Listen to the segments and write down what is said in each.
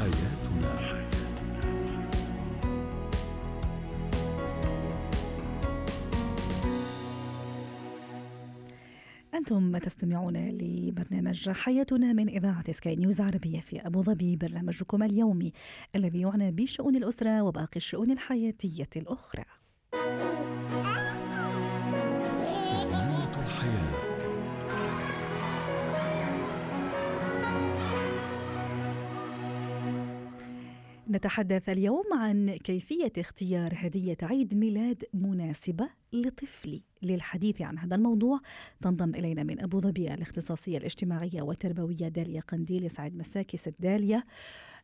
حياتنا أنتم تستمعون لبرنامج حياتنا من إذاعة سكاي نيوز عربية في أبو ظبي برنامجكم اليومي الذي يعنى بشؤون الأسرة وباقي الشؤون الحياتية الأخرى. نتحدث اليوم عن كيفية اختيار هدية عيد ميلاد مناسبة لطفلي للحديث عن هذا الموضوع. تنضم إلينا من أبو ظبي الاختصاصية الاجتماعية والتربوية داليا قنديل يسعد مساكي ست داليا.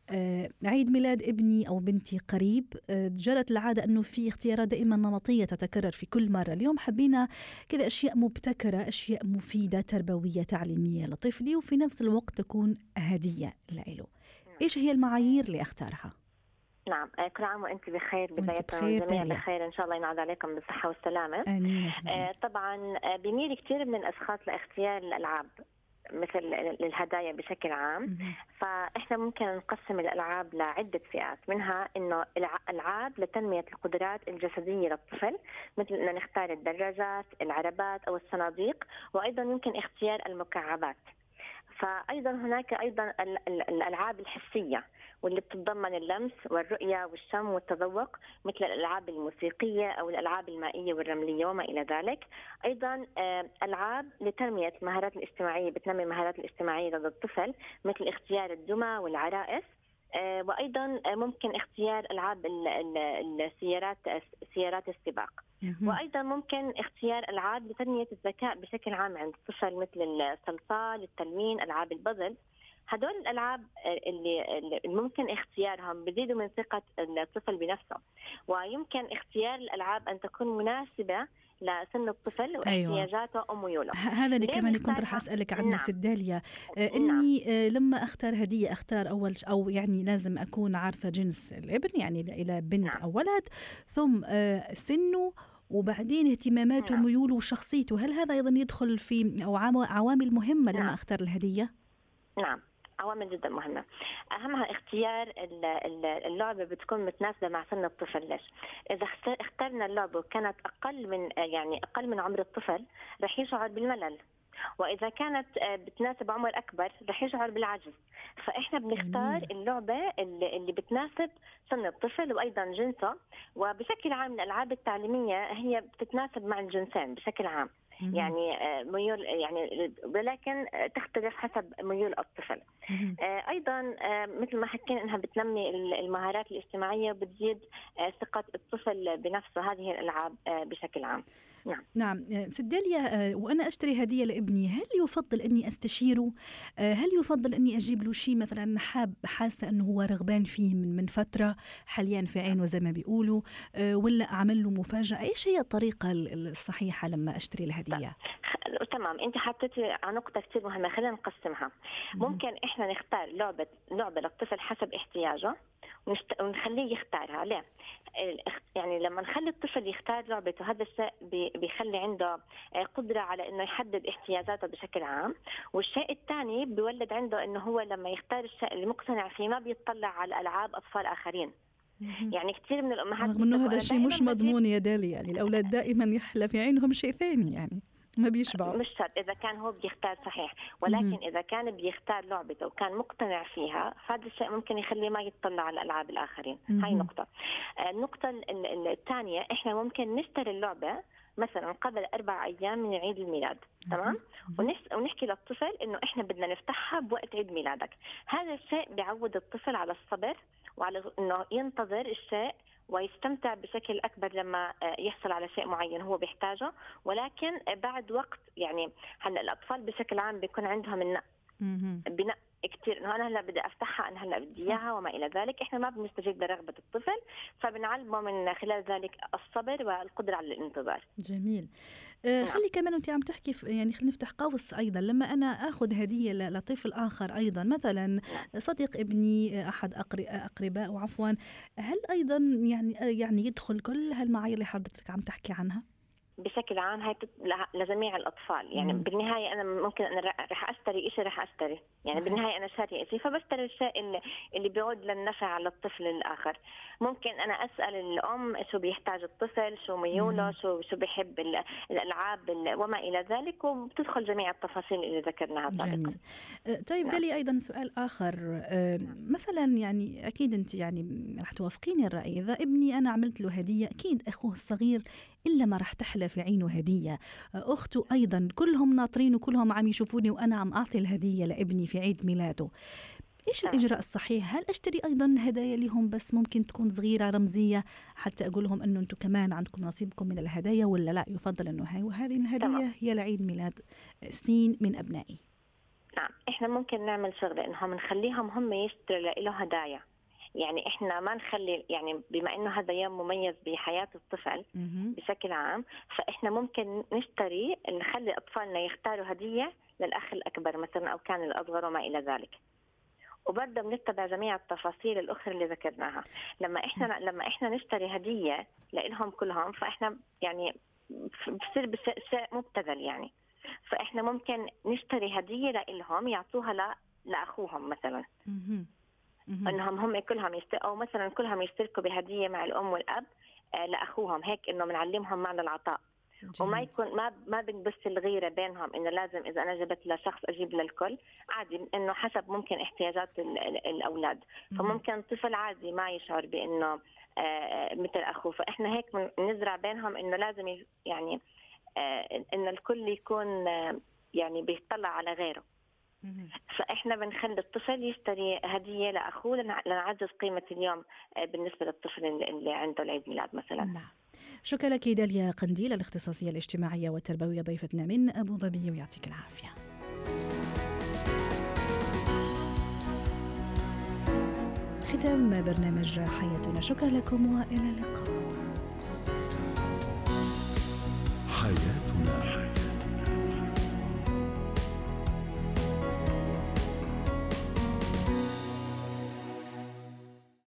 آه عيد ميلاد ابني أو بنتي قريب. آه جرت العادة أنه في اختيارات دائما نمطية تتكرر في كل مرة. اليوم حبينا كذا أشياء مبتكرة أشياء مفيدة تربوية تعليمية لطفلي وفي نفس الوقت تكون هدية له إيش هي المعايير اللي أختارها؟ نعم آه، كل عام وأنت بخير بداية والجميع بخير إن شاء الله ينعاد عليكم بالصحة والسلامة. آمين آه طبعا آه، بميل كثير من الأشخاص لاختيار الألعاب مثل للهدايا بشكل عام. فإحنا ممكن نقسم الألعاب لعدة فئات منها إنه ألعاب لتنمية القدرات الجسدية للطفل مثل إنه نختار الدراجات العربات أو الصناديق وأيضا يمكن اختيار المكعبات. فايضا هناك أيضا الألعاب الحسية واللي بتتضمن اللمس والرؤية والشم والتذوق مثل الألعاب الموسيقية أو الألعاب المائية والرملية وما إلى ذلك. أيضا آه، ألعاب لتنمية المهارات الاجتماعيه بتنمي المهارات الاجتماعيه لدى الطفل مثل اختيار الدمى والعرائس. وأيضا ممكن اختيار ألعاب السيارات سيارات السباق. وأيضا ممكن اختيار ألعاب لتنمية الذكاء بشكل عام عند الطفل مثل الصلصال، التلمين، ألعاب البازل. هدول الألعاب اللي ممكن اختيارهم بزيدوا من ثقة الطفل بنفسه. ويمكن اختيار الألعاب أن تكون مناسبة لسن الطفل واحتياجاته أيوة. وميوله هذا اللي كمان كنت رح أسألك عنه نعم. ست داليا آه إني نعم. آه لما أختار هدية أختار أول أو يعني لازم أكون عارفة جنس الابن يعني إلى بنت نعم. أو ولد ثم آه سنه وبعدين اهتماماته نعم. وميوله وشخصيته هل هذا أيضا يدخل في أو عوامل مهمة لما نعم. أختار الهدية نعم عوامل جدا مهمة. أهمها اختيار اللعبة بتكون متناسبة مع سن الطفل. ليش؟ إذا اخترنا اللعبة وكانت أقل من يعني أقل من عمر الطفل رح يشعر بالملل. وإذا كانت آه، بتناسب عمر أكبر رح يشعر بالعجز. فإحنا بنختار اللعبة اللي, اللي بتناسب سن الطفل وأيضا جنسه. وبشكل عام الألعاب التعليمية هي بتتناسب مع الجنسين بشكل عام. يعني آه، ميول يعني ولكن تختلف حسب ميول الطفل. آه، أيضا آه، مثل ما حكينا إنها بتنمي المهارات الاجتماعية وبتزيد ثقة الطفل بنفسه هذه الألعاب بشكل عام. نعم. نعم. سداليا وأنا أشتري هدية لابني هل يفضل أني أستشيره؟ هل يفضل أني أجيب له شيء مثلا حاب حاسة إنه هو رغبان فيه من من فترة حاليا في عينه زي ما بيقولوا ولا أعمل له مفاجأة؟ إيش هي الطريقة الصحيحة لما أشتري الهدية؟ تمام. أنت حطيتي على نقطه كثير مهمة. خلينا نقسمها. ممكن إحنا نختار لعبة لعبة للطفل حسب احتياجه. ونخليه يختارها ليه؟ يعني لما نخلي الطفل يختار لعبته هذا الشيء بيخلي عنده آه، قدرة على إنه يحدد احتياجاته بشكل عام. والشيء الثاني بيولد عنده إنه هو لما يختار الشيء اللي مقتنع فيه ما بيطلع على العاب أطفال آخرين. يعني كثير من الأمهات رغم إنه هذا الشيء مش مضمون يا دالي يعني الأولاد دائما يحلى في عينهم شيء ثاني يعني. ما بيشبعوا. مش شرط إذا كان هو بيختار صحيح. ولكن مم. إذا كان بيختار لعبته وكان مقتنع فيها فهذا الشيء ممكن يخليه ما يطلع على الالعاب الآخرين. مم. هاي نقطة. آه، النقطة الثانية إحنا ممكن نشتري اللعبة مثلا قبل أربع أيام من عيد الميلاد تمام؟ ونحكي للطفل إنه إحنا بدنا نفتحها بوقت عيد ميلادك. هذا الشيء بيعود الطفل على الصبر وعلى إنه ينتظر الشيء ويستمتع بشكل أكبر لما آه، يحصل على شيء معين هو بيحتاجه. ولكن بعد وقت يعني هلأ الأطفال بشكل عام بيكون عندهم النق بناء كثير إنه أنا هلأ بدي أفتحها أنا هلأ بدي إياها وما إلى ذلك. إحنا ما بنستجيب لرغبة الطفل فبنعلمه من خلال ذلك الصبر والقدرة على الانتظار. جميل. آه نعم. خلي كمان انت عم تحكي يعني خلينا نفتح قوس أيضا. لما أنا آخذ هدية لطفل آخر أيضا مثلا نعم. صديق ابني أحد اقربائه عفوا هل أيضا يعني يعني يدخل كل هالمعايير اللي حضرتك عم تحكي عنها؟ بشكل عام هي لجميع الأطفال. يعني مم. بالنهاية أنا ممكن أنا رح أشتري شيء رح أشتري. يعني بالنهاية أنا شارية شيء فبشتري الشيء اللي, اللي بيعود للنفع على الطفل الآخر. ممكن أنا أسأل الأم شو بيحتاج الطفل شو ميوله شو شو بيحب الألعاب وما إلى ذلك وبتدخل جميع التفاصيل اللي ذكرناها سابقا. جميل. أه، طيب نعم. دلي أيضا سؤال آخر. أه، مثلا يعني أكيد أنت يعني رح توافقيني الرأي. إذا ابني أنا عملت له هدية أكيد أخوه الصغير إلا ما رح تحلى في عينه هدية أخته أيضا كلهم ناطرين وكلهم عم يشوفوني وأنا عم أعطي الهدية لابني في عيد ميلاده إيش نعم. الإجراء الصحيح؟ هل أشتري أيضا هدايا لهم بس ممكن تكون صغيرة رمزية حتى أقول لهم إنه أنتم كمان عندكم نصيبكم من الهدايا ولا لا يفضل إنه هاي وهذه الهدية هي لعيد ميلاد سين من أبنائي. نعم إحنا ممكن نعمل شغلة إنهم نخليهم هم يشتروا له هدايا يعني إحنا ما نخلي يعني بما إنه هذا يوم مميز بحياة الطفل بشكل عام فإحنا ممكن نشتري نخلي أطفالنا يختاروا هدية للأخ الأكبر مثلا أو كان الأصغر وما إلى ذلك. وبرضه بنتبع جميع التفاصيل الأخرى اللي ذكرناها. لما إحنا لما إحنا نشتري هدية لهم كلهم فإحنا يعني بصير شيء مبتذل يعني. فإحنا ممكن نشتري هدية لهم يعطوها لأخوهم مثلا. إنهم هم كلهم يست... أو مثلا كلهم يشتركوا بهدية مع الأم والأب آه، لأخوهم هيك إنه بنعلمهم معنى العطاء. جميل. وما يكون ما ما بنبث الغيرة بينهم إنه لازم إذا أنا جبت لشخص أجيب للكل. عادي إنه حسب ممكن احتياجات الأولاد. فممكن طفل عادي ما يشعر بإنه آه مثل أخوه. فإحنا هيك بنزرع بينهم إنه لازم يعني آه انه الكل يكون آه يعني بيطلع على غيره. فإحنا بنخلي الطفل يشتري هدية لأخوه لنعزز قيمة اليوم آه، بالنسبة للطفل اللي عنده العيد ميلاد مثلا. نعم. شكرا لك داليا قنديل الاختصاصية الاجتماعية والتربوية ضيفتنا من أبو ظبي ويعطيك العافية. ختام برنامج حياتنا. شكرا لكم وإلى اللقاء. حياتنا.